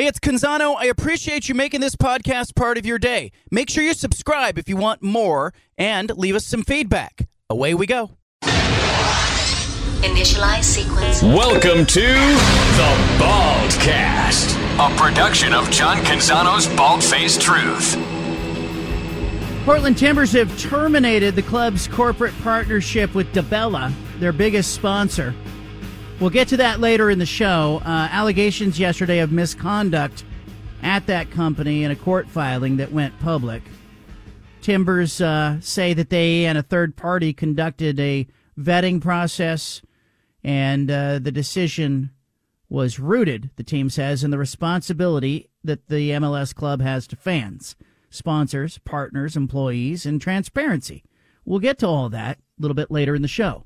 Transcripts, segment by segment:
Hey, it's Canzano. I appreciate you making this podcast part of your day. Make sure you subscribe if you want more and leave us some feedback. Away we go. Initialize sequence. Welcome to the Baldcast, a production of John Canzano's Bald Faced Truth. Portland Timbers have terminated the club's corporate partnership with DaBella, their biggest sponsor. We'll get to that later in the show. Uh, allegations yesterday of misconduct at that company in a court filing that went public. Timbers uh, say that they and a third party conducted a vetting process, and uh, the decision was rooted, the team says, in the responsibility that the MLS club has to fans, sponsors, partners, employees, and transparency. We'll get to all that a little bit later in the show.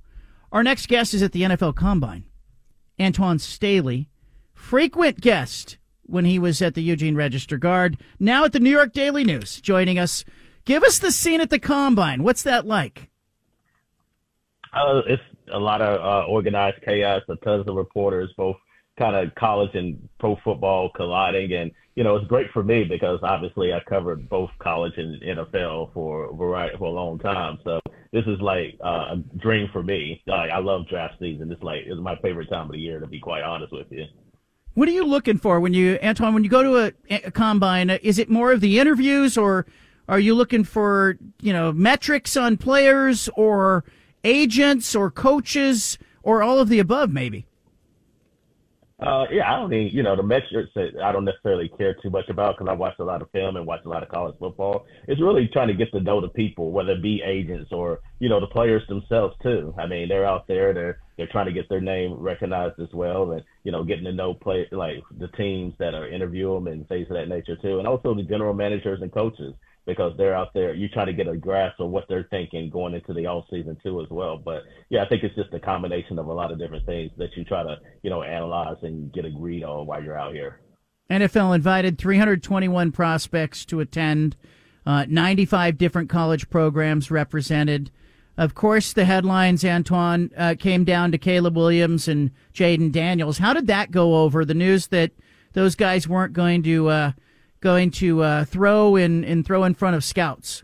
Our next guest is at the NFL Combine. Antwan Staley, frequent guest when he was at the Eugene Register Guard, now at the New York Daily News, joining us. Give us the scene at the Combine. What's that like? Uh, it's a lot of uh, organized chaos, a tons of reporters, both kind of college and pro football colliding. And, you know, it's great for me because obviously I covered both college and NFL for a variety for a long time. So this is like uh, a dream for me. Like I love draft season. It's like it's my favorite time of the year to be quite honest with you. What are you looking for when you, Antwan, when you go to a, a combine? Is it more of the interviews or are you looking for, you know, metrics on players or agents or coaches or all of the above maybe? Uh, yeah, I don't mean, you know, the metrics that I don't necessarily care too much about because I watch a lot of film and watch a lot of college football. It's really trying to get to know the people, whether it be agents or, you know, the players themselves too. I mean, they're out there, they're, they're trying to get their name recognized as well and, you know, getting to know play, like the teams that are interview them and things of that nature too. And also the general managers and coaches because they're out there. You try to get a grasp of what they're thinking going into the off season too as well. But yeah, I think it's just a combination of a lot of different things that you try to you know analyze and get a read on while you're out here. NFL invited 321 prospects to attend. Uh, 95 different college programs represented. Of course, the headlines, Antwan, uh, came down to Caleb Williams and Jayden Daniels. How did that go over? The news that those guys weren't going to uh, going to uh, throw in and throw in front of scouts?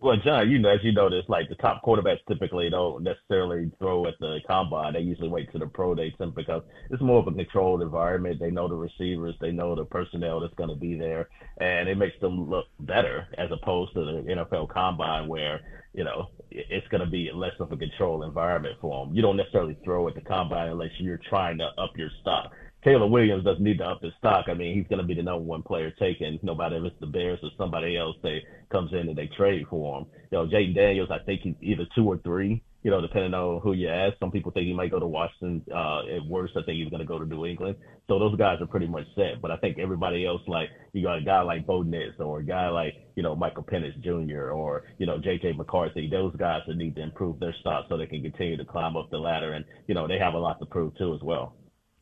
Well, John, you know, as you notice, like the top quarterbacks typically don't necessarily throw at the combine. They usually wait to the pro day simply because it's more of a controlled environment. They know the receivers, they know the personnel that's going to be there, and it makes them look better as opposed to the NFL combine where you know it's going to be less of a controlled environment for them. You don't necessarily throw at the combine unless you're trying to up your stock. Caleb Williams doesn't need to up his stock. I mean, he's going to be the number one player taken, no matter if it's the Bears or somebody else that comes in and they trade for him. You know, Jayden Daniels, I think he's either two or three, you know, depending on who you ask. Some people think he might go to Washington. Uh, at worst, I think he's going to go to New England. So those guys are pretty much set. But I think everybody else, like, you got a guy like Bo Nix or a guy like, you know, Michael Penix Jr. or, you know, J.J. McCarthy, those guys that need to improve their stock so they can continue to climb up the ladder. And, you know, they have a lot to prove, too, as well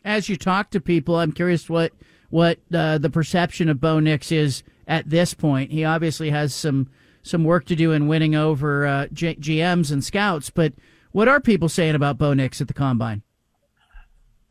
as you talk to people, I'm curious what what uh, the perception of Bo Nix is at this point. He obviously has some some work to do in winning over uh, G- GMs and scouts, but what are people saying about Bo Nix at the combine?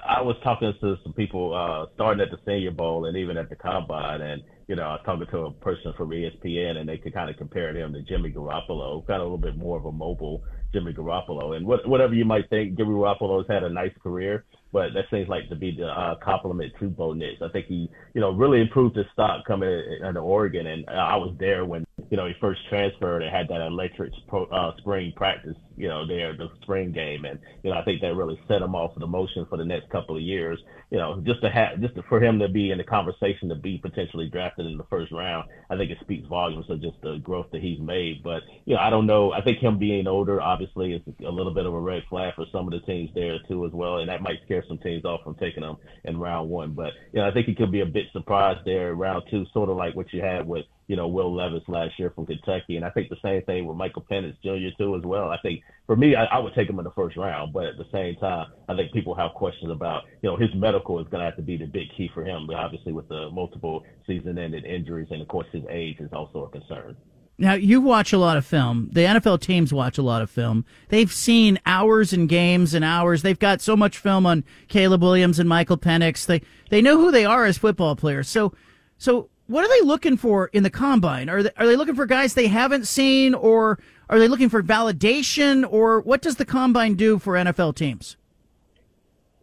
I was talking to some people uh, starting at the Senior Bowl and even at the combine, and you know, I was talking to a person from ESPN, and they could kind of compare him to Jimmy Garoppolo, kind of a little bit more of a mobile Jimmy Garoppolo. And what, whatever you might think, Jimmy Garoppolo's had a nice career, but that seems like to be the uh, compliment to Bo Nix. I think he, you know, really improved his stock coming into Oregon, and I was there when you know he first transferred and had that electric pro, uh, spring practice, you know, there the spring game, and you know I think that really set him off the motion for the next couple of years. You know, just to have just to, for him to be in the conversation to be potentially drafted in the first round, I think it speaks volumes of just the growth that he's made. But you know, I don't know. I think him being older obviously is a little bit of a red flag for some of the teams there too as well, and that might scare some teams off from taking him in round one. But you know, I think he could be a bit surprised there in round two, sort of like what you had with you know Will Levis last year from Kentucky, and I think the same thing with Michael Penix Jr. too as well. I think for me, I, I would take him in the first round, but at the same time, I think people have questions about you know his medical is going to have to be the big key for him. Obviously, with the multiple season-ended injuries and of course his age is also a concern. Now, you watch a lot of film. The NFL teams watch a lot of film. They've seen hours and games and hours. They've got so much film on Caleb Williams and Michael Penix. They they know who they are as football players. So so what are they looking for in the combine? Are they, are they looking for guys they haven't seen or are they looking for validation or what does the combine do for NFL teams?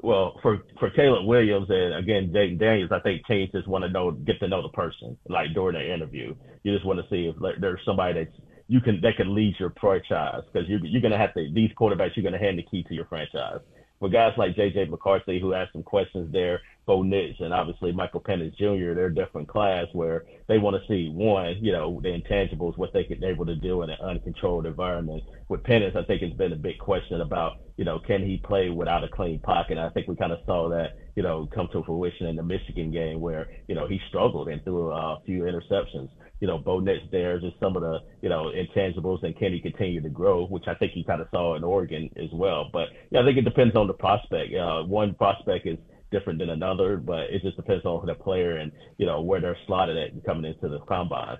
well, for for Caleb Williams and again Jayden Daniels, I think teams just want to know, get to know the person, like during the interview. You just want to see if there's somebody that's you can that can lead your franchise because you you're gonna have to these quarterbacks you're gonna hand the key to your franchise. For guys like J.J. McCarthy who asked some questions there, Bo Nix and obviously Michael Penix Jr. They're a different class where they want to see one, you know, the intangibles, what they can able to do in an uncontrolled environment. With Penix, I think it's been a big question about, you know, can he play without a clean pocket? I think we kind of saw that, you know, come to fruition in the Michigan game where, you know, he struggled and threw a few interceptions. You know, Bo Nix there, just some of the, you know, intangibles, and can he continue to grow, which I think he kind of saw in Oregon as well. But yeah, I think it depends on the prospect. Uh, one prospect is different than another, but it just depends on the player and you know where they're slotted at coming into the combine.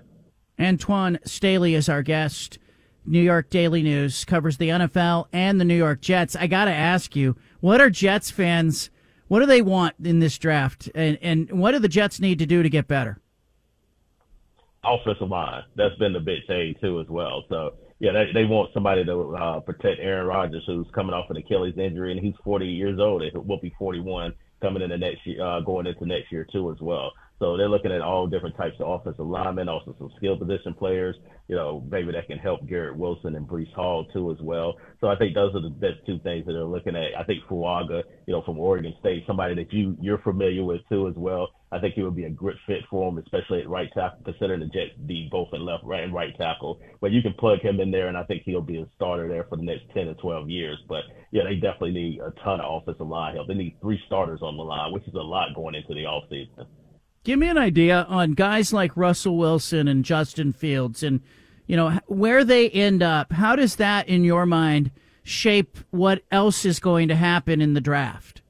Antwan Staley is our guest. New York Daily News covers the NFL and the New York Jets. I got to ask you, what are Jets fans? What do they want in this draft, and and what do the Jets need to do to get better? Offensive line. That's been the big thing too, as well. So yeah, they, they want somebody to uh, protect Aaron Rodgers, who's coming off an Achilles injury, and he's 40 years old. It will be 41 coming into next year, uh, going into next year too as well. So they're looking at all different types of offensive linemen, also some skill position players, you know, maybe that can help Garrett Wilson and Breece Hall too as well. So I think those are the best two things that they're looking at. I think Fuaga, you know, from Oregon State, somebody that you you're familiar with too as well. I think he would be a great fit for him, especially at right tackle, considering the Jets be both in left right and right tackle. But you can plug him in there, and I think he'll be a starter there for the next ten to twelve years. But yeah, they definitely need a ton of offensive line help. They need three starters on the line, which is a lot going into the offseason. Give me an idea on guys like Russell Wilson and Justin Fields and you know where they end up. How does that in your mind shape what else is going to happen in the draft?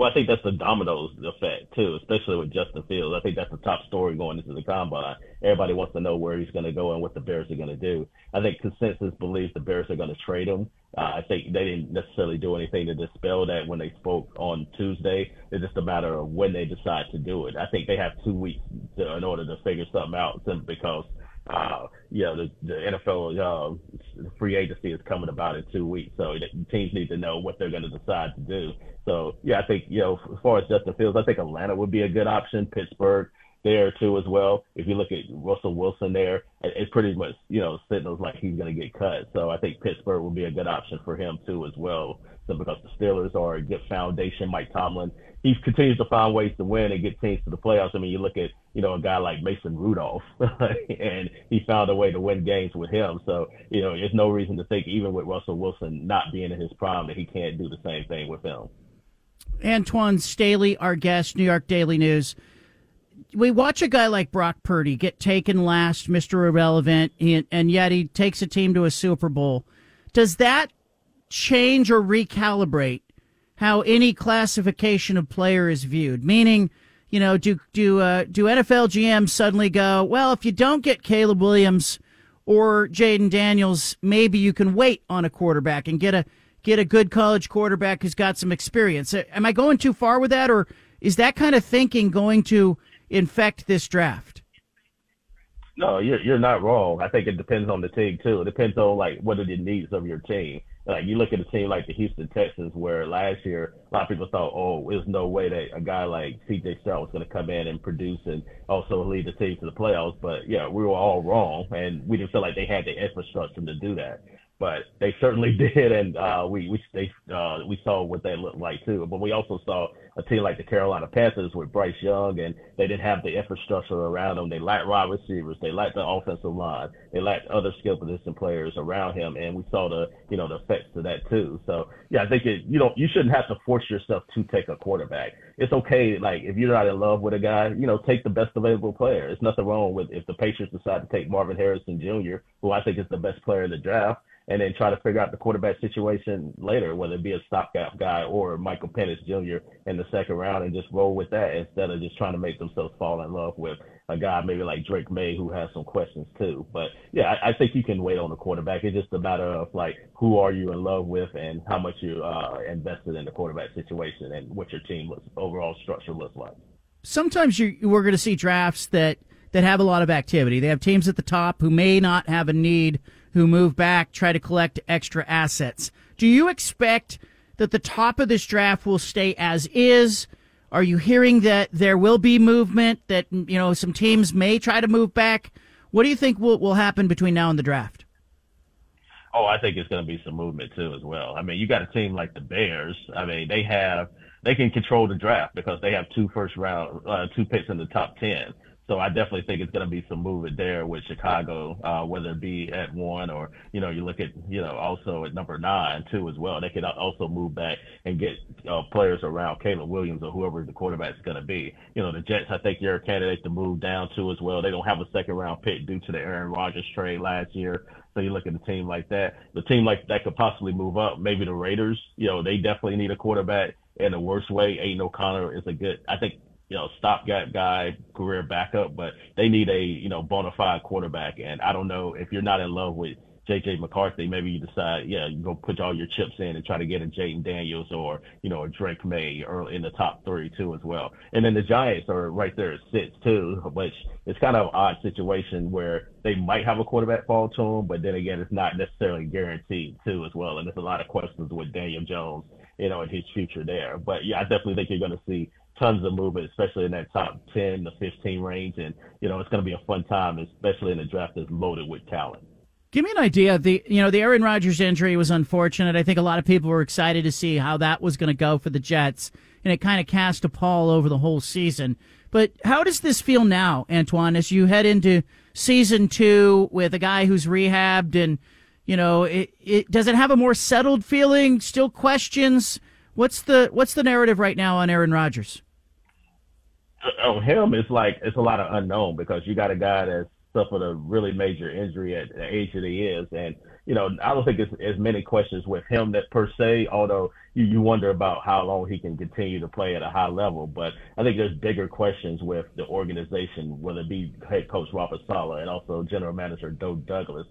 Well, I think that's the dominoes effect too, especially with Justin Fields. I think that's the top story going into the combine. Everybody wants to know where he's going to go and what the Bears are going to do. I think consensus believes the Bears are going to trade him. Uh, I think they didn't necessarily do anything to dispel that when they spoke on Tuesday. It's just a matter of when they decide to do it. I think they have two weeks to, in order to figure something out, because uh, you know, the, the NFL uh, free agency is coming about in two weeks, so teams need to know what they're going to decide to do. So, yeah, I think, you know, as far as Justin Fields, I think Atlanta would be a good option. Pittsburgh there too as well. If you look at Russell Wilson there, it's pretty much, you know, signals like he's going to get cut. So I think Pittsburgh will be a good option for him too as well. So because the Steelers are a good foundation, Mike Tomlin he continues to find ways to win and get teams to the playoffs. I mean, you look at you know a guy like Mason Rudolph, and he found a way to win games with him. So you know, there's no reason to think even with Russell Wilson not being in his prime that he can't do the same thing with him. Antwan Staley, our guest, New York Daily News. We watch a guy like Brock Purdy get taken last, Mr. Irrelevant, and yet he takes a team to a Super Bowl. Does that change or recalibrate how any classification of player is viewed. Meaning, you know, do do uh, do NFL GMs suddenly go, well, if you don't get Caleb Williams or Jayden Daniels, maybe you can wait on a quarterback and get a get a good college quarterback who's got some experience. Uh, am I going too far with that, or is that kind of thinking going to infect this draft? No, you're you're not wrong. I think it depends on the team too. It depends on like what are the needs of your team. Like you look at a team like the Houston Texans, where last year a lot of people thought, oh, there's no way that a guy like C.J. Stroud was going to come in and produce and also lead the team to the playoffs. But yeah, we were all wrong, and we didn't feel like they had the infrastructure to do that but they certainly did, and uh, we we they, uh, we saw what they looked like too. But we also saw a team like the Carolina Panthers with Bryce Young, and they didn't have the infrastructure around them. They lacked wide receivers, they lacked the offensive line, they lacked other skill position players around him, and we saw the you know the effects of that too. So yeah, I think it, you know you shouldn't have to force yourself to take a quarterback. It's okay, like if you're not in love with a guy, you know, take the best available player. There's nothing wrong with if the Patriots decide to take Marvin Harrison Jr., who I think is the best player in the draft and then try to figure out the quarterback situation later, whether it be a stopgap guy or Michael Penix Jr. in the second round, and just roll with that instead of just trying to make themselves fall in love with a guy maybe like Drake Maye who has some questions too. But yeah, I, I think you can wait on the quarterback. It's just a matter of like who are you in love with and how much you uh, invested in the quarterback situation and what your team looks, overall structure looks like. Sometimes you, we're going to see drafts that that have a lot of activity. They have teams at the top who may not have a need, who move back, try to collect extra assets. Do you expect that the top of this draft will stay as is? Are you hearing that there will be movement, that, you know, some teams may try to move back? What do you think will, will happen between now and the draft? Oh, I think it's going to be some movement too as well. I mean, you got a team like the Bears. I mean, they have they can control the draft because they have two first round, uh, two picks in the top ten. So I definitely think it's going to be some movement there with Chicago, uh, whether it be at one or, you know, you look at, you know, also at number nine too as well. They could also move back and get uh, players around Caleb Williams or whoever the quarterback is going to be. You know, the Jets, I think they're a candidate to move down to as well. They don't have a second round pick due to the Aaron Rodgers trade last year. So you look at a team like that, the team like that could possibly move up. Maybe the Raiders, you know, they definitely need a quarterback in the worst way. Aidan O'Connell is a good, I think you know, stopgap guy, career backup, but they need a, you know, bona fide quarterback. And I don't know if you're not in love with JJ McCarthy, maybe you decide, yeah, you go put all your chips in and try to get a Jayden Daniels or, you know, a Drake Maye early in the top three too as well. And then the Giants are right there at six too, which is kind of an odd situation where they might have a quarterback fall to them, but then again, it's not necessarily guaranteed too as well. And there's a lot of questions with Daniel Jones, you know, in his future there. But yeah, I definitely think you're going to see tons of movement, especially in that top 10 to 15 range. And, you know, it's going to be a fun time, especially in a draft that's loaded with talent. Give me an idea. The you know the Aaron Rodgers injury was unfortunate. I think a lot of people were excited to see how that was going to go for the Jets, and it kind of cast a pall over the whole season. But how does this feel now, Antwan, as you head into season two with a guy who's rehabbed and you know it, it does it have a more settled feeling? Still questions? What's the what's the narrative right now on Aaron Rodgers? Uh, on him, it's like it's a lot of unknown because you got a guy that's suffered a really major injury at the age that he is, and you know I don't think it's as many questions with him that per se. Although you, you wonder about how long he can continue to play at a high level, but I think there's bigger questions with the organization, whether it be head coach Robert Saleh and also general manager Joe Douglas,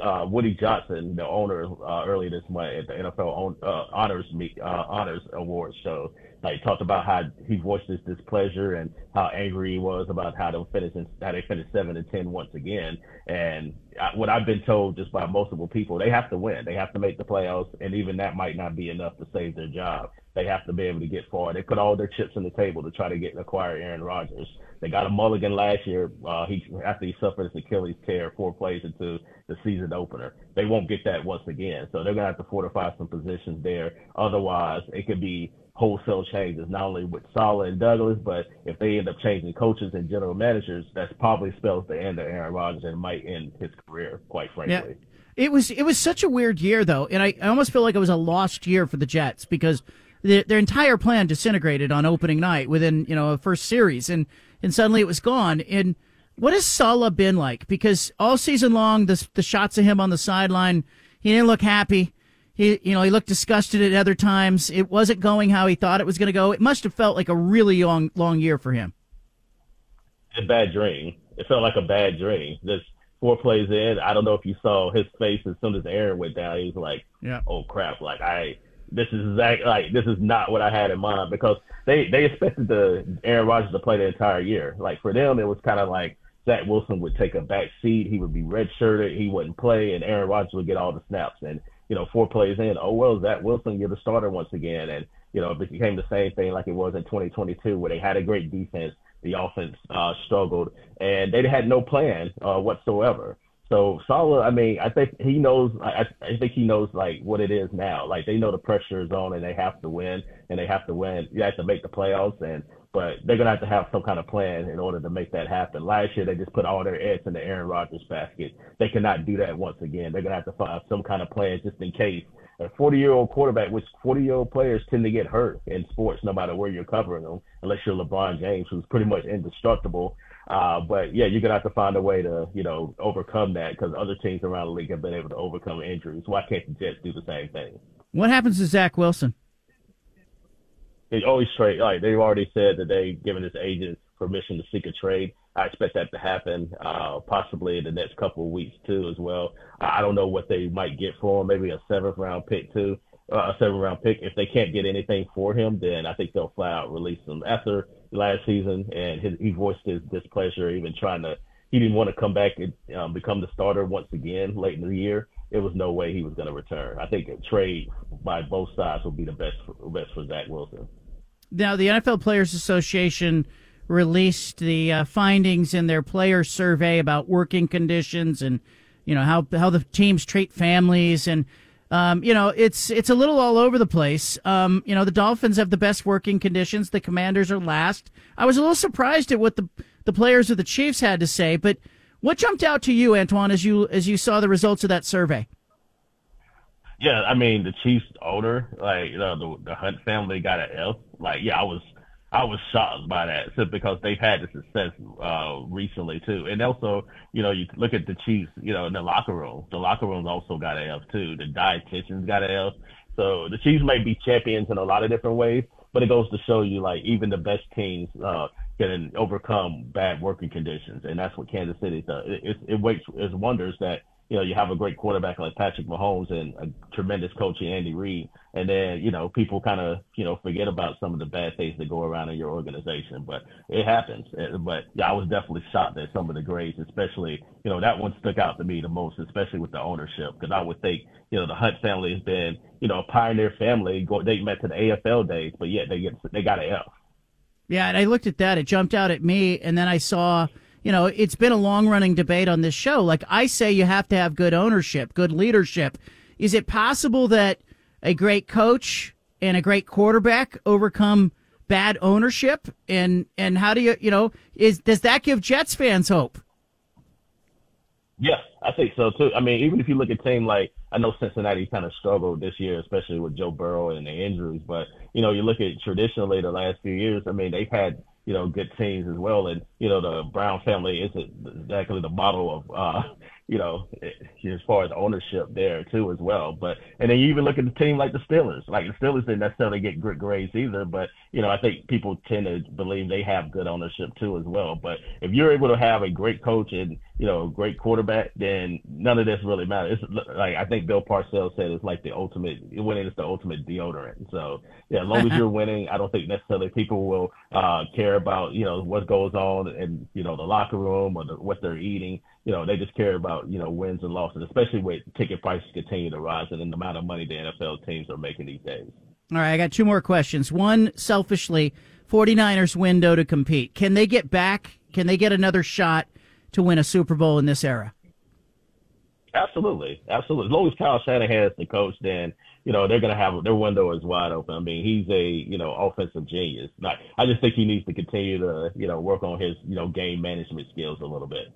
uh, Woody Johnson, the owner uh, earlier this month at the NFL on, uh, honors meet, uh, honors award show like talked about how he voiced his displeasure and how angry he was about how they finished how they finished seven and ten once again. And I, what I've been told just by multiple people, they have to win. They have to make the playoffs, and even that might not be enough to save their job. They have to be able to get far. They put all their chips on the table to try to get and acquire Aaron Rodgers. They got a mulligan last year. Uh, he after he suffered his Achilles tear four plays into the season opener. They won't get that once again. So they're gonna have to fortify some positions there. Otherwise, it could be wholesale changes, not only with Saleh and Douglas, but if they end up changing coaches and general managers, that's probably spells the end of Aaron Rodgers and might end his career, quite frankly. Yeah. It was it was such a weird year though, and I, I almost feel like it was a lost year for the Jets because the, their entire plan disintegrated on opening night within you know a first series, and and suddenly it was gone. And what has Saleh been like? Because all season long, the the shots of him on the sideline, he didn't look happy. He, you know, he looked disgusted at other times. It wasn't going how he thought it was going to go. It must have felt like a really long, long year for him. A bad dream. It felt like a bad dream. Just four plays in, I don't know if you saw his face as soon as Aaron went down. He was like, "Yeah, oh crap!" Like I, this is exactly like this is not what I had in mind because they they expected the Aaron Rodgers to play the entire year. Like for them, it was kind of like Zach Wilson would take a back seat. He would be redshirted. He wouldn't play, and Aaron Rodgers would get all the snaps. And you know, four plays in, oh well, Zach Wilson get a starter once again, and you know, it became the same thing like it was in 2022, where they had a great defense, the offense uh, struggled, and they had no plan uh, whatsoever. So Saleh, I mean, I think he knows. I, I think he knows like what it is now. Like they know the pressure is on, and they have to win, and they have to win. You have to make the playoffs, and but they're gonna have to have some kind of plan in order to make that happen. Last year they just put all their eggs in the Aaron Rodgers basket. They cannot do that once again. They're gonna have to find some kind of plan just in case a 40 year old quarterback, which 40 year old players tend to get hurt in sports, no matter where you're covering them, unless you're LeBron James, who's pretty much indestructible. Uh, but yeah, you're gonna have to find a way to, you know, overcome that because other teams around the league have been able to overcome injuries. Why can't the Jets do the same thing? What happens to Zach Wilson? They always trade. Like they've already said that they've given his agents permission to seek a trade. I expect that to happen, uh, possibly in the next couple of weeks too, as well. I don't know what they might get for him. Maybe a seventh round pick too, uh, a seventh round pick. If they can't get anything for him, then I think they'll flat out release him. After last season, and his, he voiced his displeasure, even trying to. He didn't want to come back and um, become the starter once again late in the year. It was no way he was going to return. I think a trade by both sides would be the best best for Zach Wilson. Now, the NFL Players Association released the uh, findings in their player survey about working conditions and you know how how the teams treat families and um, you know it's it's a little all over the place. Um, you know the Dolphins have the best working conditions. The Commanders are last. I was a little surprised at what the the players of the Chiefs had to say, but what jumped out to you, Antwan, as you as you saw the results of that survey? Yeah, I mean the Chiefs owner, like you know the the Hunt family got an F. Like yeah, I was I was shocked by that because they've had the success uh, recently too, and also you know you look at the Chiefs, you know in the locker room, the locker room's also got an F too. The dietitians got an F. So the Chiefs may be champions in a lot of different ways, but it goes to show you like even the best teams uh, can overcome bad working conditions, and that's what Kansas City does. It, it, it waits its wonders that you know, you have a great quarterback like Patrick Mahomes and a tremendous coach in Andy Reid, and then you know people kind of you know forget about some of the bad things that go around in your organization, but it happens. Uh, but yeah, I was definitely shocked at some of the grades, especially you know that one stuck out to me the most, especially with the ownership, because I would think you know the Hunt family has been you know a pioneer family, they met to the AFL days, but yet they get they got an F. Yeah, and I looked at that, it jumped out at me, and then I saw you know, it's been a long running debate on this show. Like I say, you have to have good ownership, good leadership. Is it possible that a great coach and a great quarterback overcome bad ownership? And and how do you, you know, is does that give Jets fans hope? Yeah, I think so too. I mean, even if you look at team like I know Cincinnati kind of struggled this year, especially with Joe Burrow and the injuries. But you know, you look at traditionally the last few years. I mean, they've had you know, good teams as well. And, you know, the Brown family isn't exactly the model of, uh, you know, as far as ownership there too as well. But and then you even look at the team like the Steelers. Like the Steelers didn't necessarily get good grades either, but you know I think people tend to believe they have good ownership too as well. But if you're able to have a great coach and you know a great quarterback, then none of this really matters. It's like I think Bill Parcells said it's like the ultimate winning is the ultimate deodorant. So yeah, as long as you're winning, I don't think necessarily people will uh, care about you know what goes on in you know the locker room or the, what they're eating you know, they just care about, you know, wins and losses, especially with ticket prices continue to rise and the amount of money the NFL teams are making these days. All right, I got two more questions. One, selfishly, 49ers window to compete. Can they get back? Can they get another shot to win a Super Bowl in this era? Absolutely. Absolutely. As long as Kyle Shanahan is the coach, then, you know, they're going to have their window is wide open. I mean, he's a, you know, offensive genius. Not, I just think he needs to continue to, you know, work on his, you know, game management skills a little bit.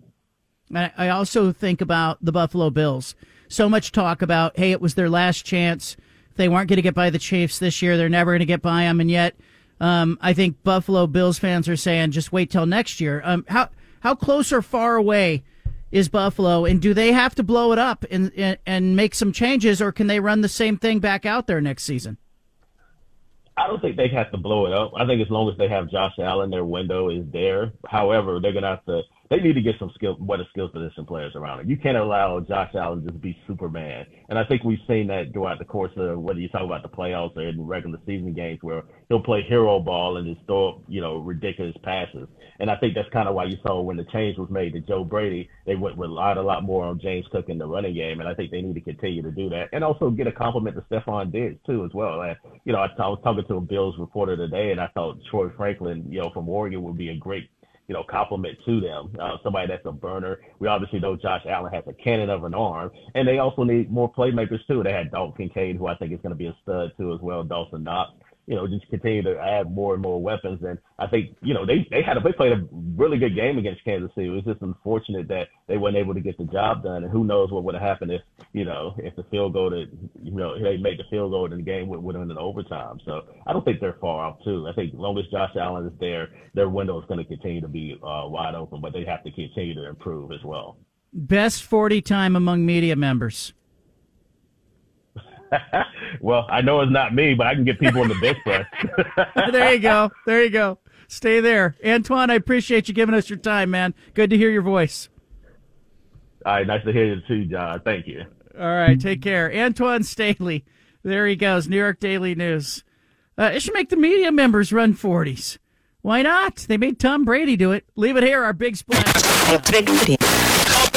I also think about the Buffalo Bills. So much talk about, hey, it was their last chance. They weren't going to get by the Chiefs this year, they're never going to get by them. And yet, um, I think Buffalo Bills fans are saying, just wait till next year. Um, how how close or far away is Buffalo, and do they have to blow it up and, and and make some changes, or can they run the same thing back out there next season? I don't think they have to blow it up. I think as long as they have Josh Allen, their window is there. However, they're gonna have to they need to get some skill, better skill position players around it. You can't allow Josh Allen to just be Superman. And I think we've seen that throughout the course of whether you talk about the playoffs or in regular season games where he'll play hero ball and just throw up, you know, ridiculous passes. And I think that's kind of why you saw when the change was made to Joe Brady, they went relied a lot more on James Cook in the running game. And I think they need to continue to do that and also get a compliment to Stefon Diggs too as well. And, you know, I, I was talking to a Bills reporter today and I thought Troy Franklin, you know, from Oregon would be a great you know, compliment to them. Uh, somebody that's a burner. We obviously know Josh Allen has a cannon of an arm, and they also need more playmakers too. They had Dalton Kincaid, who I think is going to be a stud too as well. Dawson Knox. You know, just continue to add more and more weapons. And I think, you know, they, they had a, they played a really good game against Kansas City. It was just unfortunate that they weren't able to get the job done. And who knows what would have happened if, you know, if the field goal to, you know, they made the field goal and the game would, would have been in overtime. So I don't think they're far off too. I think as long as Josh Allen is there, their window is going to continue to be uh, wide open, but they have to continue to improve as well. Best 40 time among media members. well, I know it's not me, but I can get people in the bench press. there you go. There you go. Stay there. Antwan, I appreciate you giving us your time, man. Good to hear your voice. All right. Nice to hear you too, John. Thank you. All right. Take care. Antwan Staley. There he goes. New York Daily News. Uh, it should make the media members run 40s. Why not? They made Tom Brady do it. Leave it here, our big splash.